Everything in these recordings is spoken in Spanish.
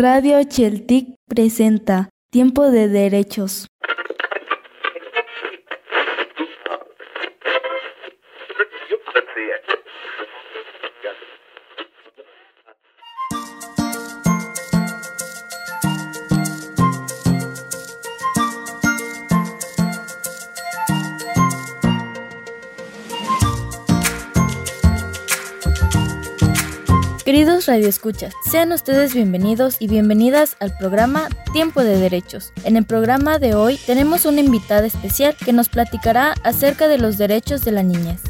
Radio Cheltic presenta Tiempo de Derechos. Queridos radioescuchas, sean ustedes bienvenidos y bienvenidas al programa Tiempo de Derechos. En el programa de hoy tenemos una invitada especial que nos platicará acerca de los derechos de la niñez.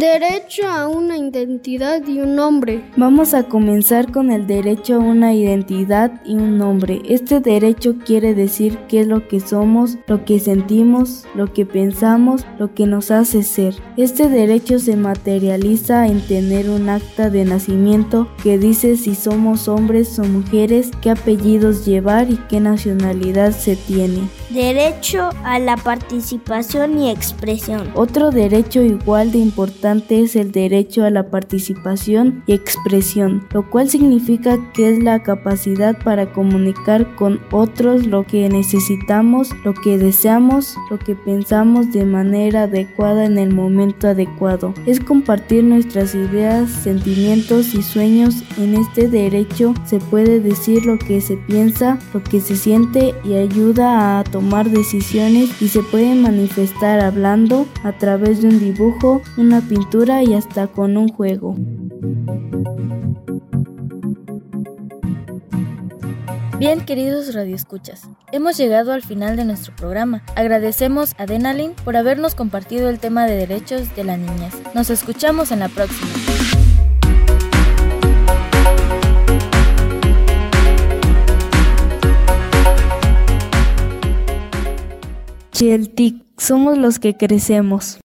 Derecho a una identidad y un nombre. Vamos a comenzar con el derecho a una identidad y un nombre. Este derecho quiere decir qué es lo que somos, lo que sentimos, lo que pensamos, lo que nos hace ser. Este derecho se materializa en tener un acta de nacimiento que dice si somos hombres o mujeres, qué apellidos llevar y qué nacionalidad se tiene. Derecho a la participación y expresión. Otro derecho igual de importante es el derecho a la participación y expresión, lo cual significa que es la capacidad para comunicar con otros lo que necesitamos, lo que deseamos, lo que pensamos de manera adecuada en el momento adecuado. Es compartir nuestras ideas, sentimientos y sueños. En este derecho se puede decir lo que se piensa, lo que se siente y ayuda a tomar decisiones y se puede manifestar hablando a través de un dibujo, una pintura, y hasta con un juego. Bien, queridos radioescuchas, hemos llegado al final de nuestro programa. Agradecemos a Denalin por habernos compartido el tema de derechos de la niñez. Nos escuchamos en la próxima. Somos los que crecemos.